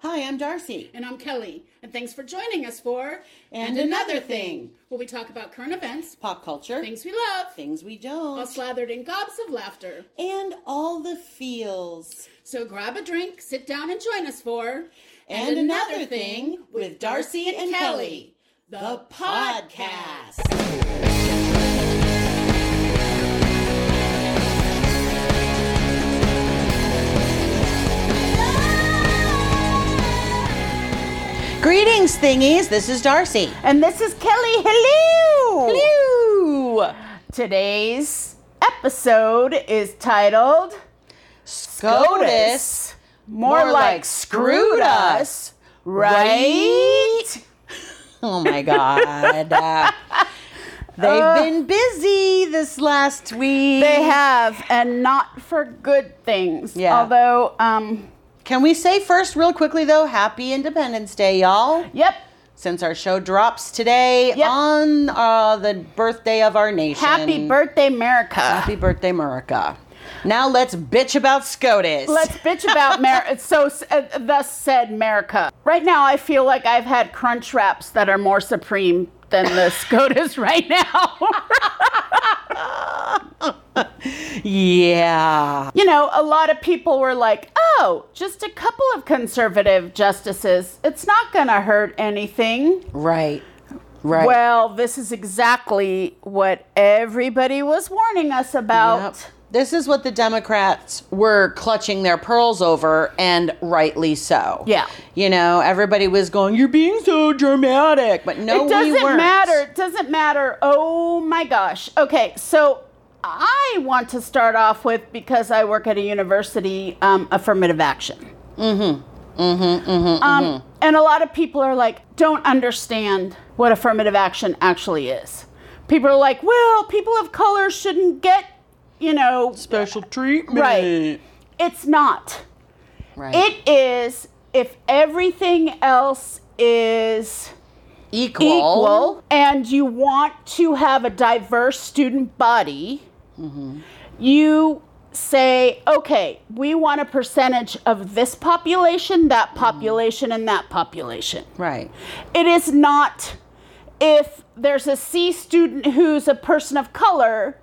Hi, I'm Darcy. And I'm Kelly. And thanks for joining us for And Another Thing. where we talk about current events, Pop culture, things we love, things we don't, all slathered in gobs of laughter. and all the feels. So grab a drink, sit down, and join us for And, Another Thing with Darcy and Kelly, the podcast. Greetings, thingies. This is Darcy. And this is Kelly. Hello. Hello. Today's episode is titled SCOTUS. More, like, screwed us, right? Oh my God. Uh, they've been busy this last week. They have, and not for good things. Yeah. Although, um, Can we say first, real quickly, though, Happy Independence Day, y'all? yep. Since our show drops today Yep. on uh, the birthday of our nation. Happy birthday, America. Happy birthday, America. Now let's bitch about SCOTUS. Let's bitch about Mer- so uh, thus said America. Right now, I feel like I've had crunch wraps that are more supreme than the SCOTUS right now. yeah. you know, a lot of people were like, "Oh, just a couple of conservative justices. It's not going to hurt anything." Right. Right. Well, this is exactly what everybody was warning us about. Yep. This is what the Democrats were clutching their pearls over, and rightly so. Yeah. You know, everybody was going, You're being so dramatic. But no, it doesn't we weren't. matter. It doesn't matter. Oh my gosh. Okay, so I want to start off with because I work at a university, um, affirmative action. Mm-hmm. Mm-hmm. Mm-hmm. Um, and a lot of people are like, don't understand what affirmative action actually is. People are like, well, people of color shouldn't get, you know, Special treatment. Right. it's not. Right. It is if everything else is equal. equal and you want to have a diverse student body, mm-hmm. you say, okay, we want a percentage of this population, that population, and that population. Right. It is not if there's a C student who's a person of color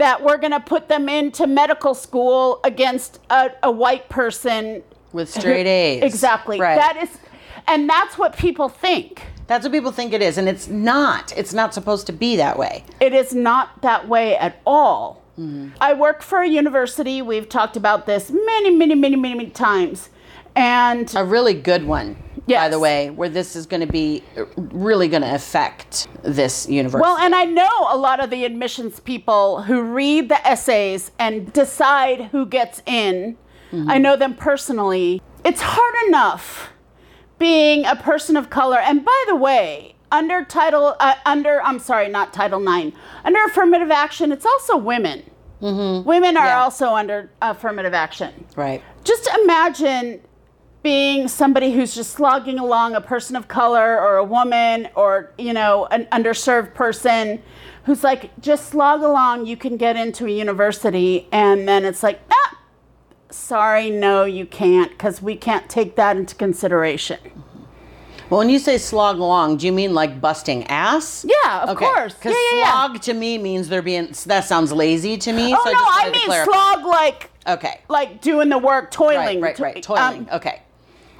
that we're going to put them into medical school against a, a white person With straight A's. Exactly. Right. That is, and that's what people think. That's what people think it is, and it's not. It's not supposed to be that way. It is not that way at all. Mm-hmm. I work for a university. We've talked about this many, many, many, many, many times. And A really good one, by the way, where this is going to be uh, really going to affect this university. well, and I know a lot of the admissions people who read the essays and decide who gets in. I know them personally. It's hard enough being a person of color. And by the way, under title, uh, under I'm sorry, not Title IX, under affirmative action, it's also women. Women are Yeah. also under affirmative action. right. Just imagine being somebody who's just slogging along, a person of color or a woman or, you know, an underserved person who's like, just slog along, you can get into a university. And then it's like, ah, sorry, no, you can't, because we can't take that into consideration. Well, when you say slog along, do you mean like busting ass? Yeah, of course. Because Yeah, yeah, yeah. slog to me means they're being. That sounds lazy to me. Oh, so I no, just I mean slog like, Okay. like doing the work, toiling. Right, right, right. Toiling. um, okay.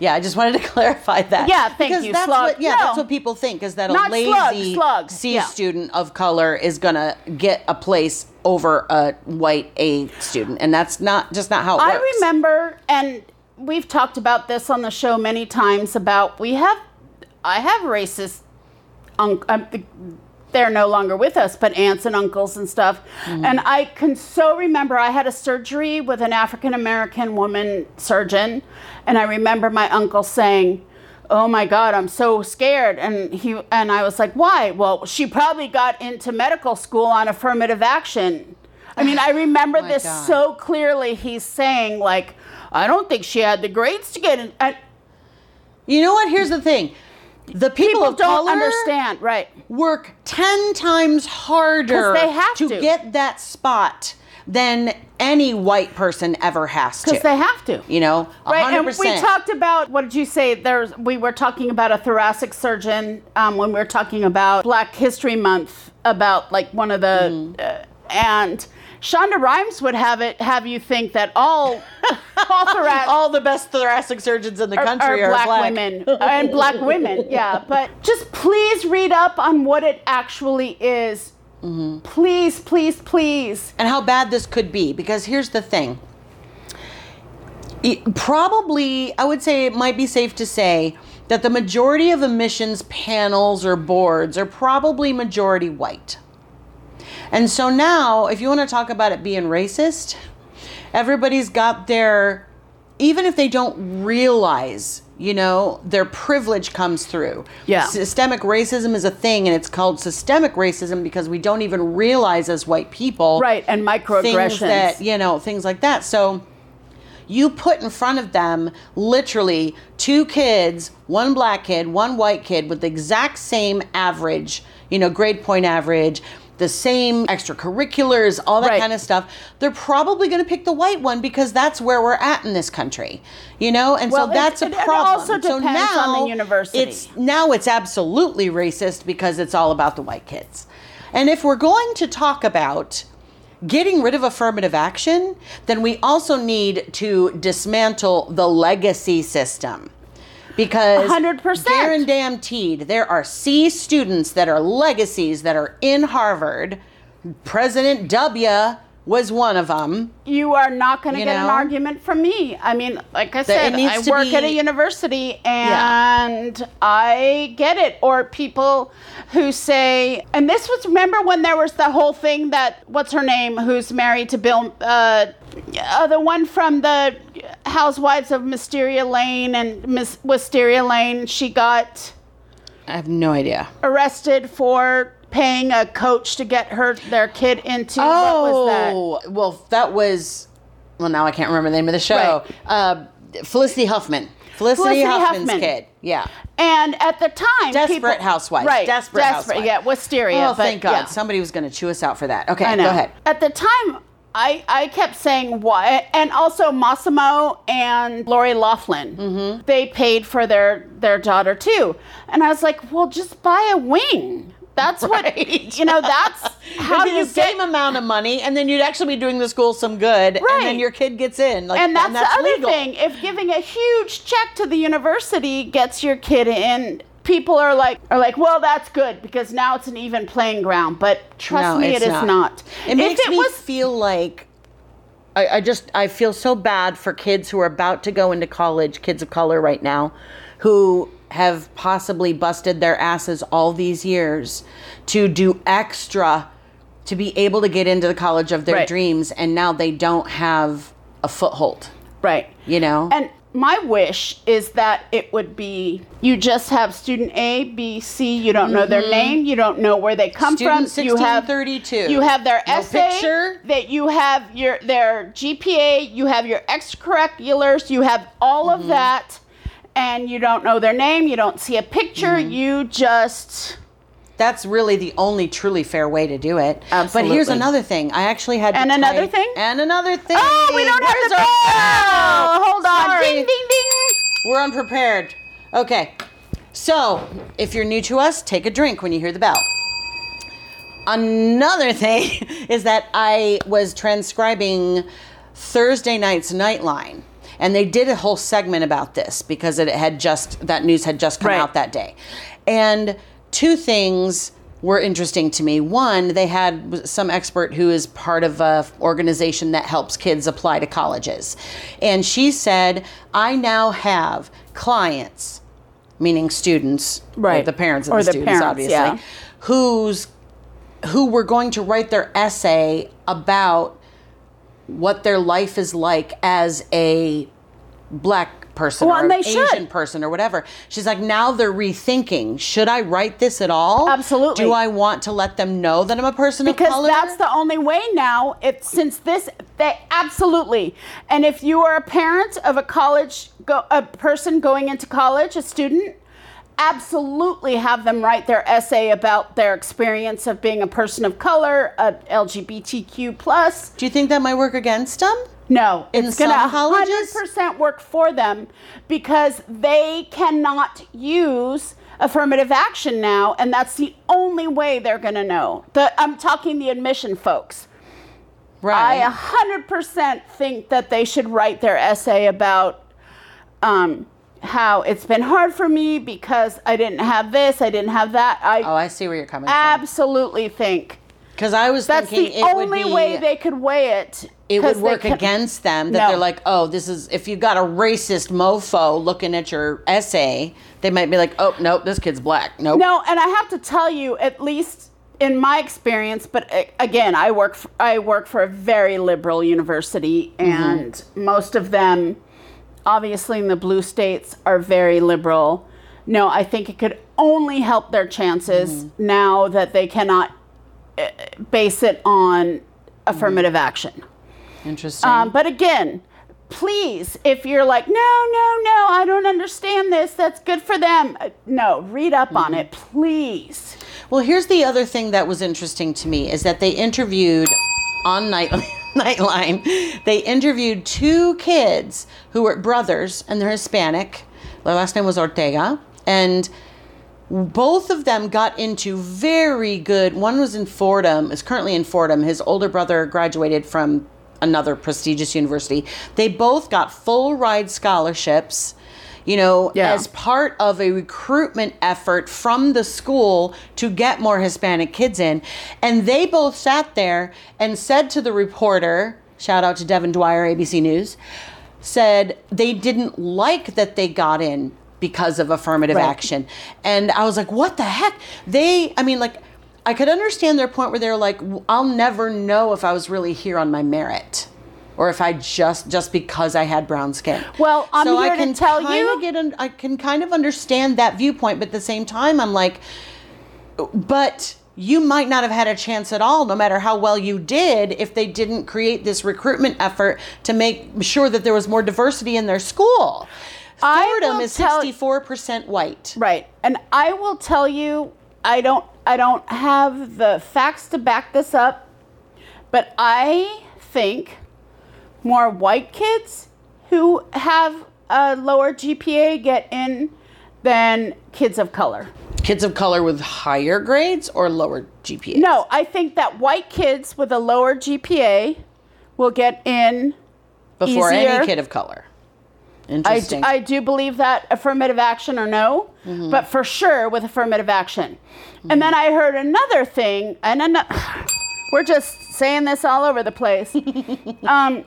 Yeah, I just wanted to clarify that. Yeah, thank because you, That's slug. what, yeah, No. that's what people think is that a Not slug, lazy slug. C Yeah. student of color is gonna get a place over a white A student, and that's not just not how it I works. remember, and we've talked about this on the show many times about we have, I have racist, um, they're no longer with us, but aunts and uncles and stuff. Mm. And I can so remember I had a surgery with an African American woman surgeon, and I remember my uncle saying, "Oh my God, I'm so scared." And he and I was like, "Why?" Well, she probably got into medical school on affirmative action. I mean, I remember this God. so clearly. He's saying like, "I don't think she had the grades to get in." I, You know what? Here's the thing: the people, people of don't color understand, right? work ten times harder they have to, to. get that spot than any white person ever has to. Because they have to. you know, Right, and we talked about what did you say? There's we were talking about a thoracic surgeon um, when we were talking about Black History Month about like one of the Mm-hmm. uh, and Shonda Rhimes would have it have you think that all all all the best thoracic surgeons in the are, country are are, black, women and black women. Yeah, but just please read up on what it actually is. Mm-hmm. Please, please, please. and how bad this could be. Because here's the thing. It- probably, I would say it might be safe to say that the majority of emissions panels or boards are probably majority white. And so now, if you want to talk about it being racist, everybody's got their, even if they don't realize, you know, their privilege comes through. Yeah. Systemic racism is a thing, and it's called systemic racism because we don't even realize as white people. Right, and microaggressions. Things that, you know, things like that. So you put in front of them literally two kids, one black kid, one white kid with the exact same average, you know, grade point average, the same extracurriculars, all that Right. kind of stuff. They're probably going to pick the white one because that's where we're at in this country, you know, and Well, so it- that's a it- it problem. also so depends now on the university. It's now it's absolutely racist because it's all about the white kids. And if we're going to talk about getting rid of affirmative action, then we also need to dismantle the legacy system. Because 100%. guaranteed there are C students that are legacies that are in Harvard. President W was one of them. you are not going to get an argument from me. I mean, like I said, I work at a be- university Yeah. and I get it. Or people who say, and this was, remember when there was the whole thing that, what's her name, who's married to Bill, uh, uh, the one from the Housewives of Mysteria Lane and Miss Wisteria Lane, she got I have no idea. arrested for paying a coach to get her their kid into what was that? Oh, well, that was. Well, now I can't remember the name of the show. Uh, Felicity Huffman. Felicity, Felicity Huffman's Huffman. kid. Yeah. And at the time, Desperate people, Housewives. right? Desperate Housewives. yeah, Wisteria. Oh, but thank God. yeah. Somebody was going to chew us out for that. Okay, go ahead. At the time, I I kept saying why, and also Mossimo and Lori Loughlin, Mm-hmm. they paid for their their daughter too, and I was like, well, just buy a wing. That's what you know. That's how you the same get. amount of money, and then you'd actually be doing the school some good, right. and then your kid gets in. Like, and that's, the other legal. thing. If giving a huge check to the university gets your kid in, people are like are like, well, that's good because now it's an even playing ground. But trust No, me, it is not. not. It if makes it me was feel like I, I just I feel so bad for kids who are about to go into college, kids of color right now, who have possibly busted their asses all these years to do extra to be able to get into the college of their Right. dreams, and now they don't have a foothold. right. You know, And my wish is that it would be you just have student A, B, C. You don't know their name. You don't know where they come Mm-hmm. Student from. You have 1632. You have their No essay. picture. That you have your their GPA. You have your extracurriculars. You have all Mm-hmm. of that, and you don't know their name. You don't see a picture. Mm-hmm. You just that's really the only truly fair way to do it. But here's another thing. I actually had to And another type- thing? And another thing. oh, we don't have Where's the our bell. bell? Hold on. Sorry. Ding ding ding. We're unprepared. Okay. So, if you're new to us, take a drink when you hear the bell. Another thing is that I was transcribing Thursday night's Nightline, and they did a whole segment about this because it had just that news had just come Right. out that day. And two things were interesting to me. One, they had some expert who is part of a organization that helps kids apply to colleges. And she said, "I now have clients, meaning students, or Right. the parents of Or the, the students parents, obviously, yeah. who's who were going to write their essay about what their life is like as a black person Well, or an they should. Asian person or whatever. She's like, now they're rethinking. Should I write this at all? Absolutely. Do I want to let them know that I'm a person of color? because that's the only way now if since this they absolutely and if you are a parent of a college go, a person going into college a student absolutely have them write their essay about their experience of being a person of color, a LGBTQ plus. Do you think that might work against them? No, it's going to some 100% work for them because they cannot use affirmative action now, and that's the only way they're going to know. The, I'm talking the admission folks. Right. I 100% think that they should write their essay about um, how it's been hard for me because I didn't have this, I didn't have that. I oh, I see where you're coming from. absolutely think Because I was that's thinking the it only would be, way they could weigh it. It would work can- against them that No. they're like, oh, this is if you got a racist mofo looking at your essay, they might be like, oh, nope, this kid's black. Nope. No, and I have to tell you, at least in my experience, but uh, again, I work for, I work for a very liberal university, and most of them, obviously in the blue states, are very liberal. No, I think it could only help their chances now that they cannot uh, base it on affirmative action. Interesting. Um, but again, please, if you're like, no, no, no, I don't understand this, that's good for them. Uh, No, read up on it, please. Well, here's the other thing that was interesting to me is that they interviewed on Night Nightline. They interviewed two kids who were brothers and they're Hispanic. Their last name was Ortega, and both of them got into very good. One was in Fordham, is currently in Fordham. His older brother graduated from another prestigious university. They both got full ride scholarships. You know, Yeah. as part of a recruitment effort from the school to get more Hispanic kids in. And they both sat there and said to the reporter, shout out to Devin Dwyer, ABC News, said they didn't like that they got in because of affirmative Right. action. And I was like, what the heck? They, I mean, like, I could understand their point where they're like, I'll never know if I was really here on my merit. Or if I just just because I had brown skin. Well, I'm so here I to can tell you- Get I can kind of understand that viewpoint, but at the same time, I'm like, but you might not have had a chance at all, no matter how well you did, if they didn't create this recruitment effort to make sure that there was more diversity in their school. Fordham is 64% white. Right. And I will tell you, I don't I don't have the facts to back this up, but I think more white kids who have a lower GPA get in than kids of color. Kids of color with higher grades or lower GPA? No, I think that white kids with a lower GPA will get in. Before easier. any kid of color. I, Interesting. d- I do believe that affirmative action or no, Mm-hmm. but for sure with affirmative action. And then I heard another thing, and we're just saying this all over the place. um,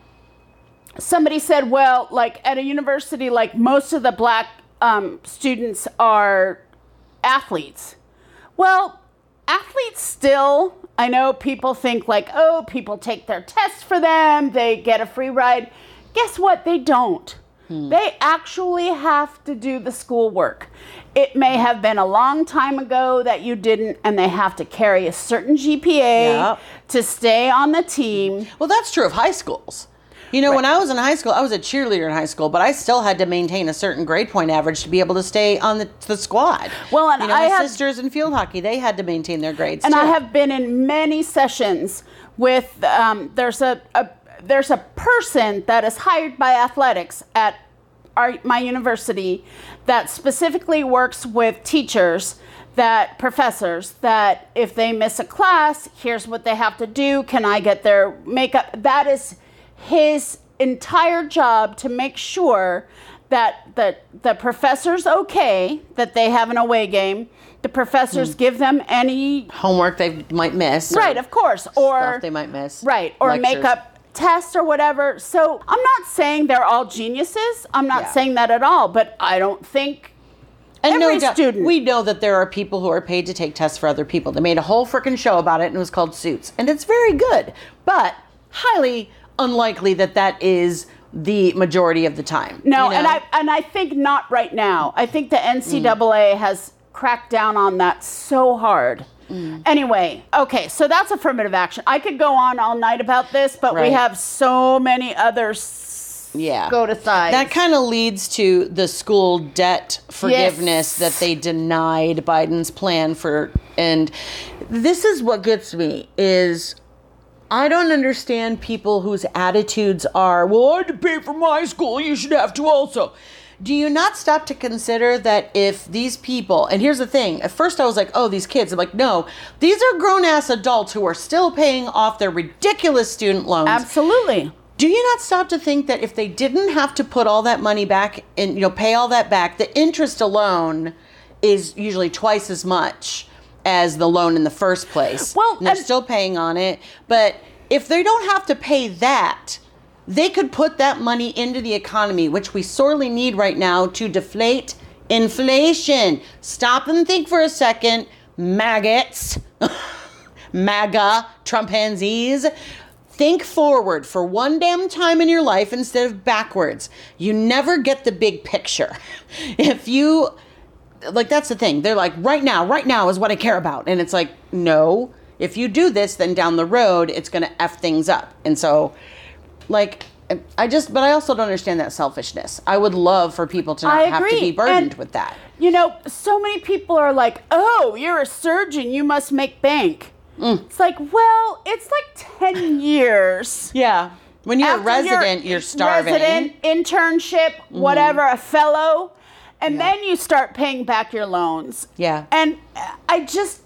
somebody said, well, like at a university, like most of the black um, students are athletes. Well, athletes still, I know people think like, oh, people take their tests for them, they get a free ride. Guess what? They don't. They actually have to do the schoolwork. It may have been a long time ago that you didn't, and they have to carry a certain GPA Yep. to stay on the team. Well, that's true of high schools. You know, when I was in high school, I was a cheerleader in high school, but I still had to maintain a certain grade point average to be able to stay on the, the squad. Well, and you know, I my have- sisters in field hockey, they had to maintain their grades and too. I have been in many sessions with um, there's a, a there's a person that is hired by athletics at our, my university that specifically works with teachers that professors that if they miss a class here's what they have to do can i get their makeup that is his entire job to make sure that the, the professor's okay that they have an away game the professors hmm. give them any Homework they might miss. right of course or they might miss. right or Lectures. makeup tests or whatever so i'm not saying they're all geniuses i'm not Yeah. saying that at all but i don't think And every no doubt, student- we know that there are people who are paid to take tests for other people. They made a whole freaking show about it, and it was called Suits, and it's very good, but highly unlikely that that is the majority of the time. no you and i and i think not right now i think the ncaa mm. has cracked down on that so hard mm. Anyway, okay, so that's affirmative action. I could go on all night about this, but we have so many other Yeah. go to size. That kind of leads to the school debt forgiveness Yes. that they denied Biden's plan for and this is what gets me is I don't understand people whose attitudes are, well, I had to pay for my school, you should have to also. Do you not stop to consider that if these people, and here's the thing, at first I was like, oh, these kids, I'm like, no, these are grown ass adults who are still paying off their ridiculous student loans. Absolutely. Do you not stop to think that if they didn't have to put all that money back and you know pay all that back, the interest alone is usually twice as much as the loan in the first place. Well, and they're still paying on it, but if they don't have to pay that, they could put that money into the economy, which we sorely need right now to deflate inflation. Stop and think for a second, maggots. MAGA Trumpanzees. Think forward for one damn time in your life instead of backwards. You never get the big picture. If you, like, that's the thing. They're like, right now, right now is what I care about. And it's like, no. If you do this, then down the road, it's going to F things up. And so, like, I just, but I also don't understand that selfishness. I would love for people to not have to be burdened And- with that. You know, so many people are like, "Oh, you're a surgeon, you must make bank." Mm. It's like, well, it's like 10 years. Yeah. When you're a After your resident, you're starving. Mm-hmm. Resident, internship, whatever, a fellow, and Yeah. then you start paying back your loans. Yeah. And I just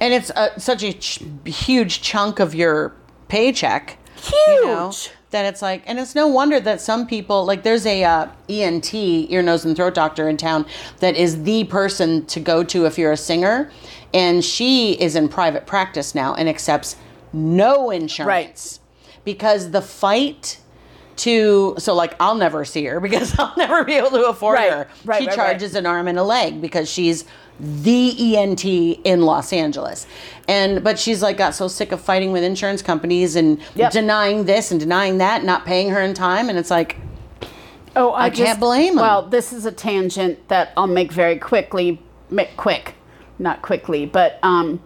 and it's uh, such a ch- huge chunk of your paycheck huge. you know that it's like and it's no wonder that some people like there's a uh, ent ear nose and throat doctor in town that is the person to go to if you're a singer and she is in private practice now and accepts no insurance because the fight to so like I'll never see her because I'll never be able to afford Right, her. right, she right, charges an arm and a leg because she's the ENT in Los Angeles. And but she's like got so sick of fighting with insurance companies and Yep. denying this and denying that, not paying her in time and it's like Oh, I, I just, can't blame. Well, this is a tangent that I'll make very quickly. Make quick, not quickly, but um,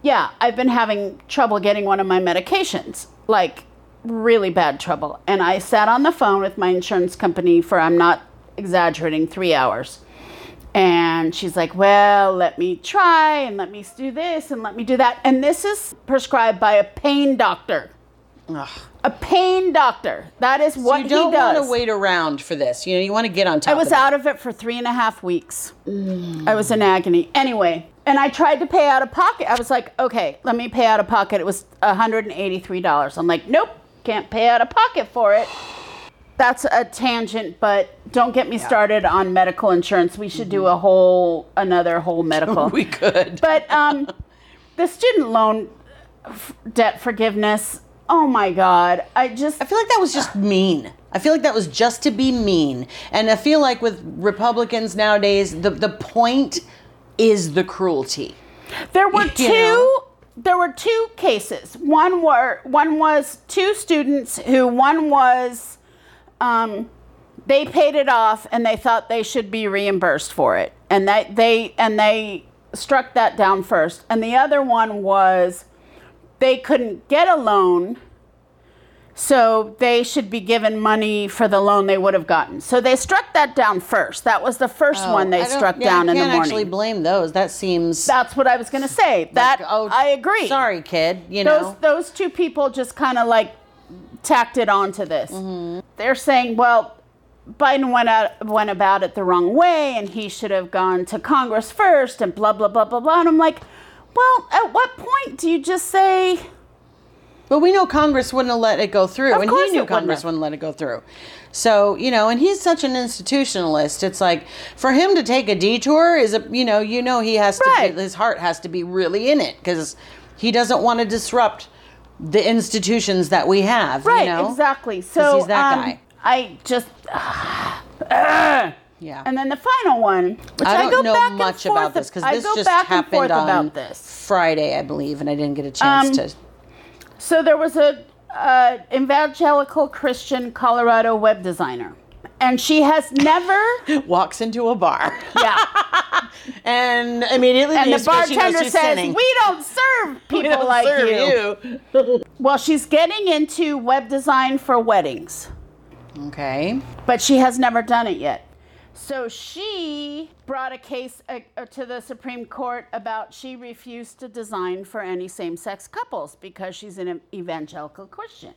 yeah, I've been having trouble getting one of my medications, like really bad trouble. And I sat on the phone with my insurance company for I'm not exaggerating three hours. And she's like, Well, let me try and let me do this and let me do that. And this is prescribed by a pain doctor. ugh. A pain doctor. That is what you don't he does. want to wait around for this. You know, you want to get on top I was of out of it for three and a half weeks. Mm. I was in agony. Anyway, and I tried to pay out of pocket. I was like, okay, let me pay out of pocket. It was $183. I'm like, nope, can't pay out of pocket for it. That's a tangent, but don't get me started on medical insurance. We should do a whole, another whole medical. we could. But um, the student loan f- debt forgiveness, oh my God. I just, I feel like that was just mean. I feel like that was just to be mean. And I feel like with Republicans nowadays, the, the point is the cruelty. There were You two. know? There were two cases. One were one was two students who one was, um, they paid it off and they thought they should be reimbursed for it, and that they and they struck that down first. And the other one was, they couldn't get a loan, so they should be given money for the loan they would have gotten. So they struck that down first. That was the first oh, one they Oh, I don't- struck yeah, down in the can't morning. actually blame those. That seems That's what I was going to say. That oh, I agree. Sorry, kid. You Those know, those two people just kind of like tacked it onto this. Mm-hmm. They're saying, well, Biden went out went about it the wrong way, and he should have gone to Congress first, and blah blah blah blah blah. And I'm like, well, at what point do you just say? But we know Congress wouldn't have let it go through, Of and he knew it wouldn't Congress wouldn't let it go through. So you know, and he's such an institutionalist. It's like for him to take a detour is a you know you know he has to his heart has to be really in it because he doesn't want to disrupt the institutions that we have. Right, you know? exactly. So he's that um, guy. I just. Yeah. And then the final one, which I, I don't go know back much forth about this because this just happened on. Friday, I believe, and I didn't get a chance Um, to. So there was a uh, evangelical Christian Colorado web designer, and she has never, Walks into a bar yeah. and immediately And the leaves 'cause she bartender says, sinning. "We don't serve people don't like serve you. Well, she's getting into web design for weddings. Okay. but she has never done it yet. So she brought a case uh, uh, to the Supreme Court about she refused to design for any same sex couples because she's an evangelical Christian.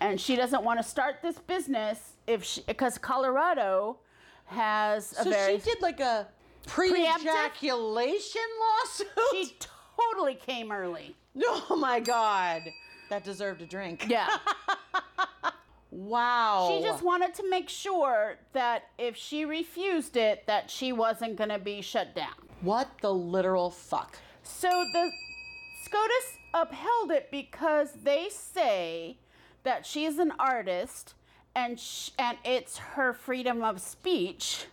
And she doesn't want to start this business if she, because Colorado has a So very. she did like a pre-ejaculation lawsuit. she totally came early. oh my god, that deserved a drink. Yeah. Wow. She just wanted to make sure that if she refused it, that she wasn't going to be shut down. what the literal fuck. So the SCOTUS upheld it because they say that she's an artist and sh- and it's her freedom of speech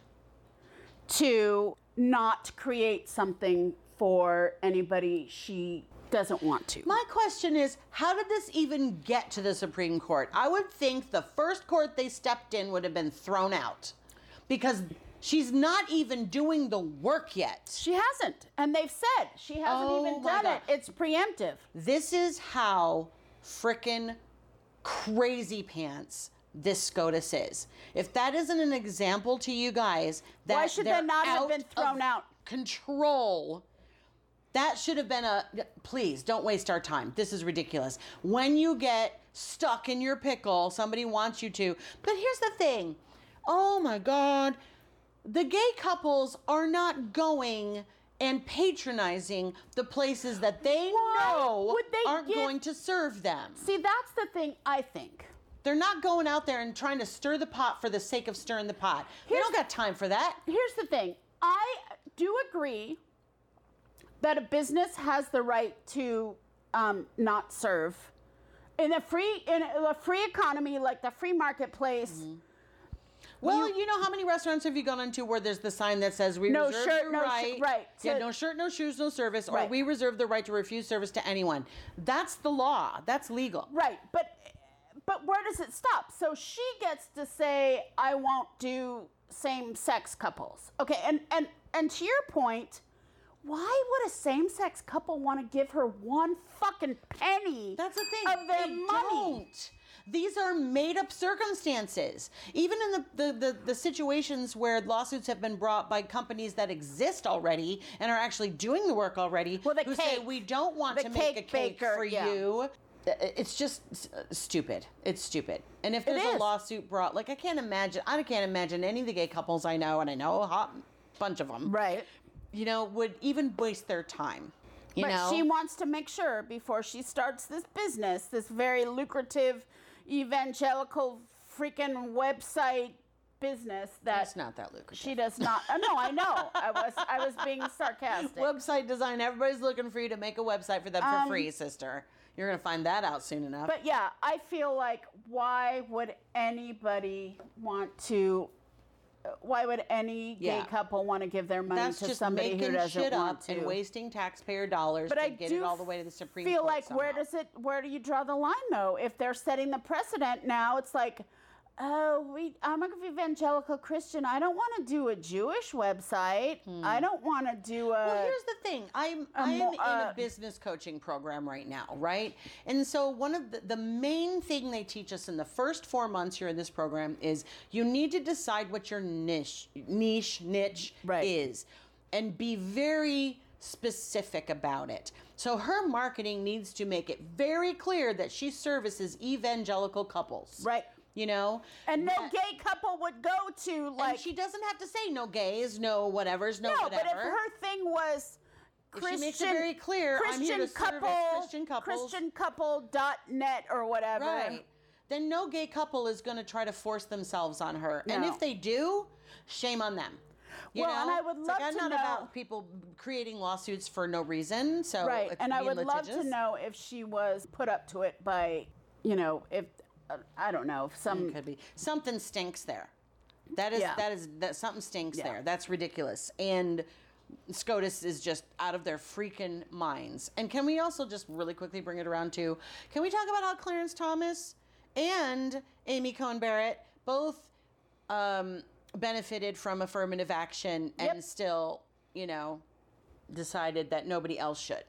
to not create something for anybody she doesn't want to. My question is, how did this even get to the Supreme Court? I would think the first court they stepped in would have been thrown out because she's not even doing the work yet. She hasn't, and they've said she hasn't Oh even done God. it. It's preemptive. This is how frickin' crazy pants this SCOTUS is. If that isn't an example to you guys that Why should they're not have been thrown out? Control. That should have been a please don't waste our time. This is ridiculous. When you get stuck in your pickle, somebody wants you to. But here's the thing. Oh my god. The gay couples are not going and patronizing the places that they Why know would they aren't give- going to serve them. See, that's the thing I think. They're not going out there and trying to stir the pot for the sake of stirring the pot. they Here's- don't got time for that. Here's the thing. I do agree that a business has the right to um, not serve in a free in a free economy like the free marketplace. Mm-hmm. Well, you, know how many restaurants have you gone into where there's the sign that says we No reserve shirt, the no sh- right, right, yeah, no shirt, no shoes, no service, or Right. we reserve the right to refuse service to anyone. That's the law. That's legal. Right, but but where does it stop? So she gets to say, "I won't do same-sex couples." Okay, and and and to your point, why would a same-sex couple want to give her one fucking penny? That's the thing. of their they money. Don't. These are made up circumstances. Even in the, the, the, the situations where lawsuits have been brought by companies that exist already and are actually doing the work already, Well, the who say we don't want to make a cake cake baker, for yeah. you. It's just uh, stupid. It's stupid. And if there's a lawsuit brought, like I can't imagine, I can't imagine any of the gay couples I know, and I know a hot bunch of them, Right. You know, would even waste their time. You but know, she wants to make sure before she starts this business, this very lucrative evangelical freaking website business that it's not that lucrative. she does not. Uh, no, I know. I was I was being sarcastic. website design. Everybody's looking for you to make a website for them for Um, free, sister. You're gonna find that out soon enough. But yeah, I feel like why would anybody want to? Why would any gay Yeah. couple want to give their money That's to somebody who doesn't shit want to? and wasting taxpayer dollars but to I get do it all the way to the Supreme feel Court. like where does it? Where do you draw the line though? If they're setting the precedent now, it's like. Oh, we. I'm an evangelical Christian. I don't want to do a Jewish website. I don't want to do a. Hmm. Well, here's the thing. I'm I'm mo- in uh, a business coaching program right now, right? And so one of the the main thing they teach us in the first four months you're in this program is you need to decide what your niche niche niche Right. is, and be very specific about it. So her marketing needs to make it very clear that she services evangelical couples, Right. You know, and no That- gay couple would go to like. and she doesn't have to say no gays, no whatevers, no, no, whatever. but if her thing was. Christian, she makes it very clear, I'm here to service Christian couples. ChristianCouple.net or whatever. Right. Then no gay couple is going to try to force themselves on her. And if they do, shame on them. You Well, know? and I would It's like, love I'm to not know- about people creating lawsuits for no reason. So Right. And I would love to know if she was put up to it by, you know, if, uh, I don't know, if some. Could be something stinks there. That is Yeah. that is that something stinks Yeah. there. That's ridiculous. And SCOTUS is just out of their freaking minds. And can we also just really quickly bring it around to can we talk about how Clarence Thomas and Amy Coney Barrett both um, benefited from affirmative action and Yep. still, you know, decided that nobody else should?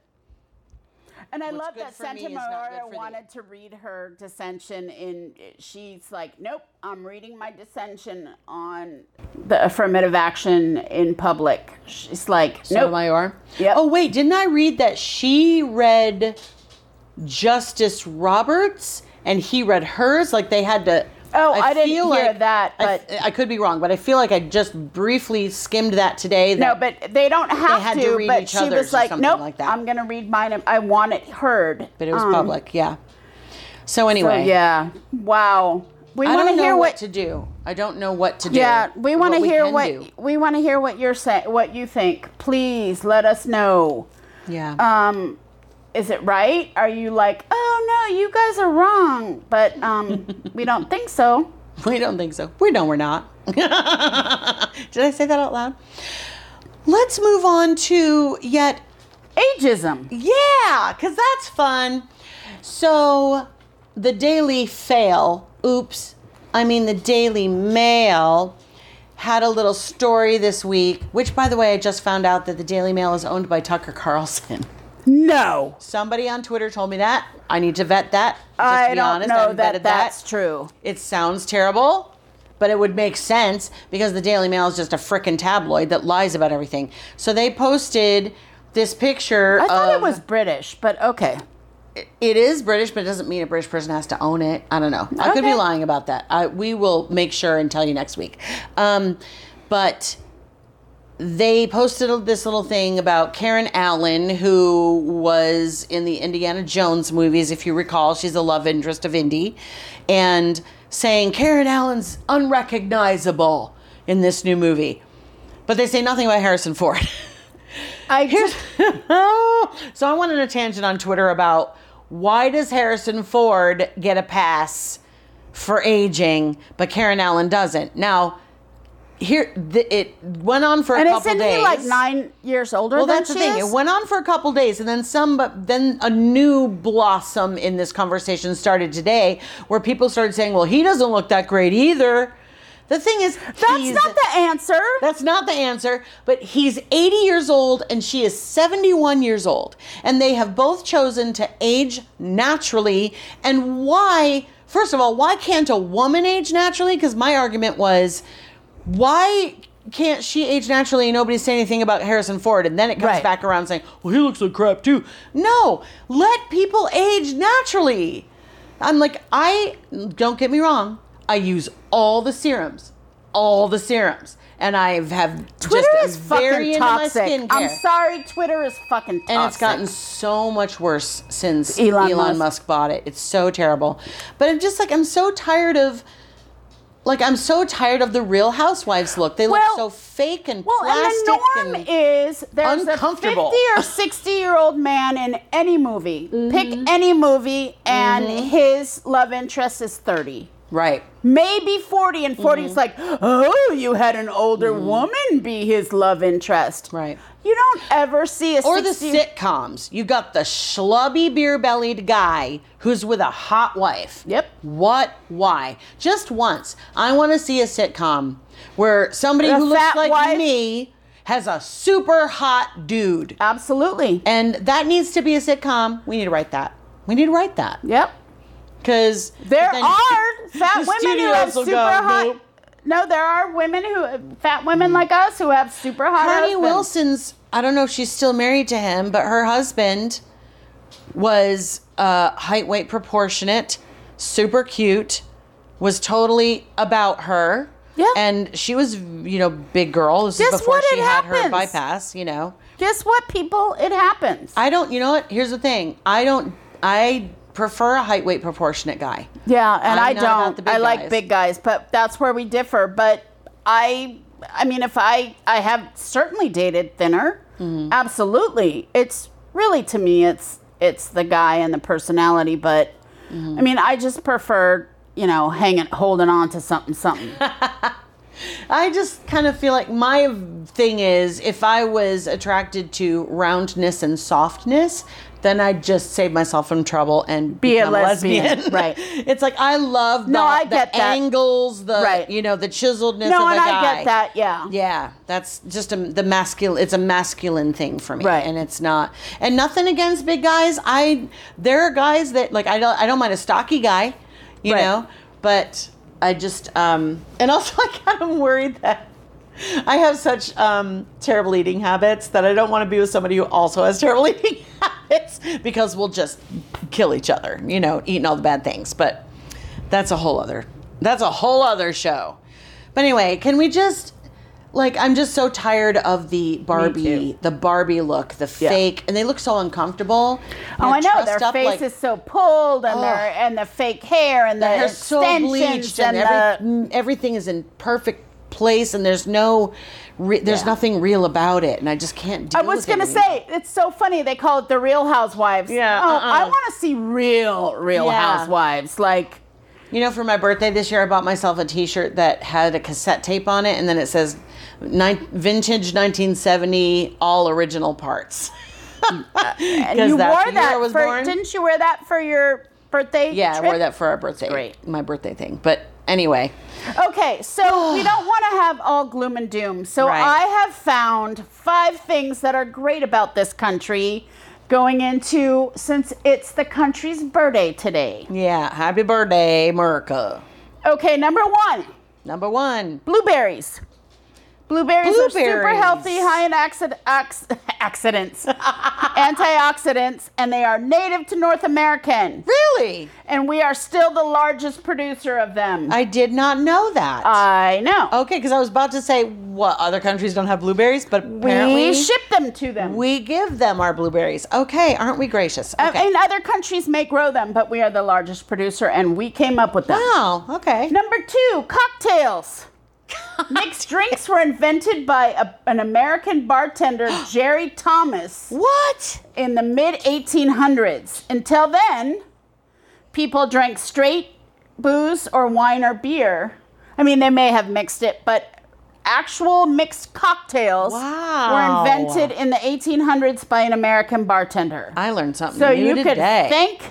And I What's love that for me Santa is not good Maria for thee. wanted to read her dissension in she's like, Nope, I'm reading my dissension on the affirmative action in public. She's like, Nope. Sotomayor. Yep. Oh wait, didn't I read that she read Justice Roberts and he read hers? Like they had to. Oh, I didn't hear that, I- but- I, could be wrong, but I feel like I just briefly skimmed that today. No, but they don't have had to. to read but each she was or like, something Nope, like that. I'm gonna read mine. I want it heard. but it was Um, public. Yeah. So So anyway, yeah. Wow. We I want don't to know hear what what to do. I don't know what to do. Yeah, we want to hear can what do. we want to hear what you're saying, what you think. Please let us know. Yeah. Um, is it right? Are you like, oh no, you guys are wrong, but um, we don't think so. We don't think so. We know we're not. Did I say that out loud? Let's move on to yet. Ageism. Yeah, because that's fun. So, the Daily Fail, oops, I mean the Daily Mail, had a little story this week, which, by the way, I just found out that the Daily Mail is owned by Tucker Carlson. No, Somebody on Twitter told me that. I need to vet that. Just to I be don't honest, I know haven't that vetted that's true. It sounds terrible, but it would make sense because the Daily Mail is just a frickin' tabloid that lies about everything. So they posted this picture I thought it was British, but okay. it is British, but it doesn't mean a British person has to own it. I don't know. I could be Okay. lying about that. I, we will make sure and tell you next week. Um, but they posted this little thing about Karen Allen, who was in the Indiana Jones movies, if you recall. She's the love interest of Indy. And saying Karen Allen's unrecognizable in this new movie. But they say nothing about Harrison Ford. I Here's so I went on a tangent on Twitter about why does Harrison Ford get a pass for aging, but Karen Allen doesn't? Now, here the, it went on for a and couple isn't days. he like nine years older Well, that's the thing. is? It went on for a couple days, and then some, but then a new blossom in this conversation started today, where people started saying, "Well, he doesn't look that great either." The thing is, That's not the answer. that's not the answer, but he's 80 years old and she is 71 years old. And they have both chosen to age naturally. And why, first of all, why can't a woman age naturally? Because my argument was, why can't she age naturally and nobody say anything about Harrison Ford? And then it comes Right. back around saying, well, he looks like crap too. No, let people age naturally. I'm like, I don't get me wrong. I use all the serums, all the serums, and I have Twitter just is very fucking toxic. I'm sorry, Twitter is fucking toxic. and it's gotten so much worse since Elon Elon, Musk. Musk. bought it. It's so terrible. But I'm just like I'm so tired of like I'm so tired of the Real Housewives look. They Well- look so fake and Well, plastic and the norm and- is there's a 50 or 60 year old man in any movie. Pick Mm-hmm. any movie, and his love interest is 30. right. Maybe 40, and 40 Mm-hmm. is like, oh, you had an older woman be his love interest. Right. You don't ever see a Or the sitcoms. You got the schlubby beer bellied guy who's with a hot wife. Yep. What? Why? Just once. I want to see a sitcom where somebody A who looks like wife. me has a super hot dude. Absolutely. And that needs to be a sitcom. We need to write that. We need to write that. Yep. Because There are fat the women who have super hot. "Nope." No, there are women who, fat women like us, who have super hot Carnie husbands. Wilson's, I don't know if she's still married to him, but her husband was uh, height, weight, proportionate, super cute, was totally about her. Yeah. And she was, you know, big girl. This Guess is before she had her bypass, you know. Guess what, people? It happens. I don't, you know what? Here's the thing. I don't, I prefer a height, weight, proportionate guy. Yeah, and I'm I don't. the big I like guys. big guys, but that's where we differ. But I, I mean, if I, I have certainly dated thinner. Mm-hmm. Absolutely, it's really to me, it's it's the guy and the personality. But Mm-hmm. I mean, I just prefer, you know, hanging, holding on to something, something. I just kind of feel like my thing is if I was attracted to roundness and softness, then I'd just save myself from trouble and Be a become lesbian, right. It's like I love the, No, I the get that. angles, the Right. you know, the chiseledness No, of and a I guy. get that. Yeah. Yeah, that's just a, the masculine. It's a masculine thing for me, Right. And it's not, and nothing against big guys. I there are guys that like I don't I don't mind a stocky guy, you Right. know, but I just um and also I kind of worried that. I have such um, terrible eating habits that I don't want to be with somebody who also has terrible eating habits because we'll just kill each other, you know, eating all the bad things. But that's a whole other that's a whole other show. But anyway, can we just like I'm just so tired of the Barbie, the Barbie look, the Yeah. fake, and they look so uncomfortable. Oh, I know their up face like- is so pulled, and their and the fake hair, and the, their hair's so bleached and, and, every, mm, everything is in perfect place, and there's no, re- there's Yeah. nothing real about it, and I just can't. Deal I was gonna say it's so funny they call it the Real Housewives. Yeah, Oh, uh-uh. I want to see real, real Yeah. Housewives. Like, You know, for my birthday this year, I bought myself a T-shirt that had a cassette tape on it, and then it says "Nin- "Vintage 1970, all original parts." and uh, 'Cause you wore the I that was for born. didn't you wear that for your birthday? Yeah, I wore that for our birthday, great. my birthday thing. But anyway, Okay, so we don't want to have all gloom and doom. So Right. I have found five things that are great about this country going into since it's the country's birthday today. yeah, happy birthday, America. Okay, number one, Number one, blueberries. Blueberries, are super healthy, high in accident, accidents, antioxidants, and they are native to North American. really? And we are still the largest producer of them. I did not know that. I know. okay, because I was about to say what other countries don't have blueberries, but apparently we ship them to them. we give them our blueberries. Okay, aren't we gracious? Uh, Okay. And other countries may grow them, but we are the largest producer, and we came up with them. wow. Okay. Number two, cocktails. Mixed drinks were invented by a, an American bartender, Jerry Thomas, What? in the mid 1800s. Until then, people drank straight booze or wine or beer. I mean, they may have mixed it, but actual mixed cocktails Wow. were invented in the 1800s by an American bartender. I learned something So you could thank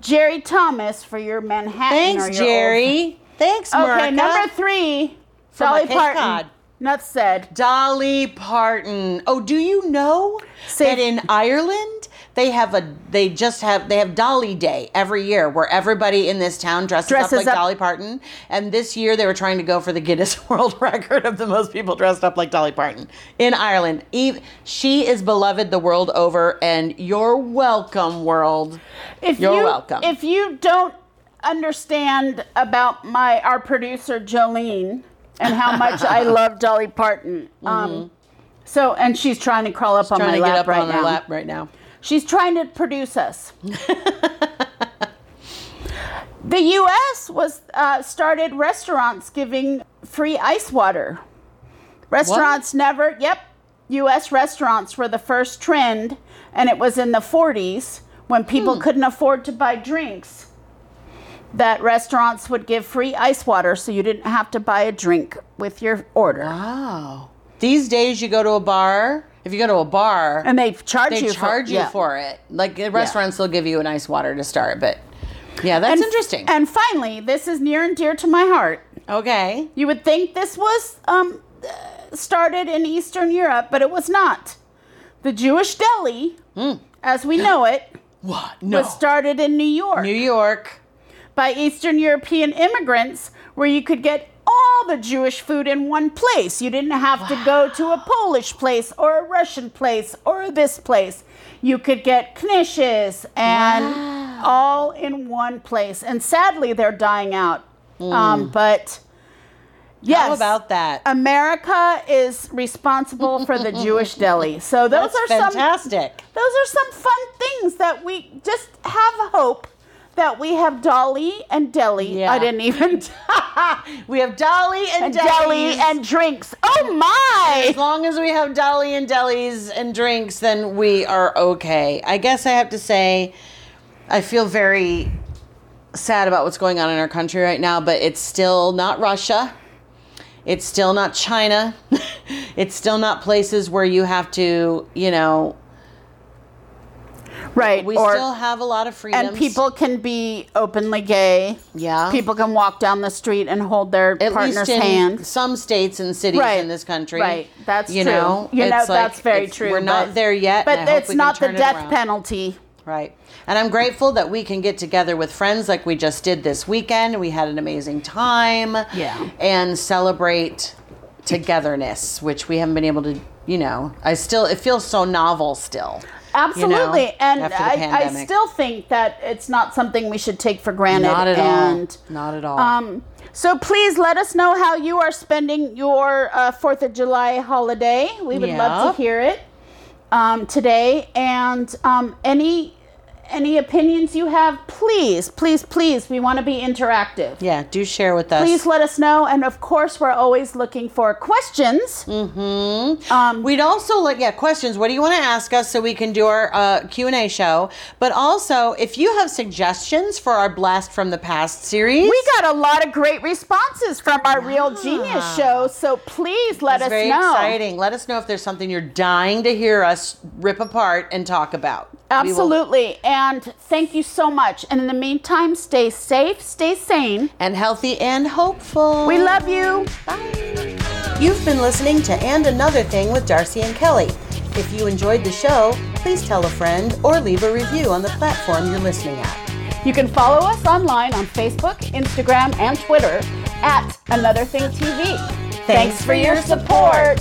Jerry Thomas for your Manhattan. Thanks, or your Jerry. Thanks. America. Okay, number three, For Dolly Parton. Cod. Nuts said. Dolly Parton. Oh, do you know Say- that in Ireland they have a they just have they have Dolly Day every year where everybody in this town dresses, Dresses up like up. Dolly Parton. And this year they were trying to go for the Guinness World Record of the most people dressed up like Dolly Parton in Ireland. Eve, she is beloved the world over, and you're welcome, world. If You're you, welcome. If you don't understand about my our producer Jolene and how much I love Dolly Parton, um, so and she's trying to crawl up on Mm-hmm. Trying my to get lap up right on now. lap right now. She's trying to produce us. the U.S. was uh, started restaurants giving free ice water. Restaurants never. Yep, U.S. restaurants were the first trend, and it was in the 40s when people Hmm. couldn't afford to buy drinks. That restaurants would give free ice water, so you didn't have to buy a drink with your order, Wow. These days, you go to a bar. If you go to a bar, and they charge they you. charge for, you yeah. for it. Like at restaurants, they'll give you an ice water to start, but yeah, that's And- interesting. And finally, this is near and dear to my heart. okay. You would think this was um, started in Eastern Europe, but it was not. The Jewish deli, as we know it, What? No. was started in New York New York. By Eastern European immigrants, where you could get all the Jewish food in one place. You didn't have to go to a Polish place or a Russian place or this place. You could get knishes and all in one place. And sadly, they're dying out. Um, but yes, How about that? America is responsible for the Jewish deli. So those That's are some fantastic. those are some fun things that we just have hope that we have Dolly and Deli. Yeah. I didn't even we have Dolly and, and Deli and drinks. Oh my! As long as we have Dolly and delis and drinks, then we are okay. I guess I have to say, I feel very sad about what's going on in our country right now, but it's still not Russia. It's still not China. it's still not places where you have to, you know, Right. We or, still have a lot of freedoms. and people can be openly gay. Yeah. People can walk down the street and hold their at partner's hand. some states and cities Right. in this country. Right. That's you true. know, You know, like- that's very true. We're not but- there yet, But and I hope it's not the death penalty. Right. And I'm grateful that we can get together with friends like we just did this weekend. We had an amazing time. Yeah. And celebrate togetherness, which we haven't been able to, you know, I still, it feels so novel still. Absolutely. you know, and I, I still think that it's not something we should take for granted. Not at and, all. Not at all. Um, so please let us know how you are spending your uh, Fourth of July holiday. We would love to hear it um, today. And um, any any opinions you have, please, please, please. We want to be interactive. yeah. Do share with us. Please let us know. And of course, we're always looking for questions. Mm-hmm. Um, We'd also like, yeah, questions. What do you want to ask us so we can do our uh, Q and A show? But also, if you have suggestions for our blast from the past series, we got a lot of great responses from our Real Genius show. So please let us very know. exciting. Let us know if there's something you're dying to hear us rip apart and talk about. Absolutely. And thank you so much. And in the meantime, stay safe, stay sane. and healthy and hopeful. We love you. Bye. You've been listening to And Another Thing with Darcy and Kelly. If you enjoyed the show, please tell a friend or leave a review on the platform you're listening at. You can follow us online on Facebook, Instagram, and Twitter at Another Thing TV. Thanks, for your support.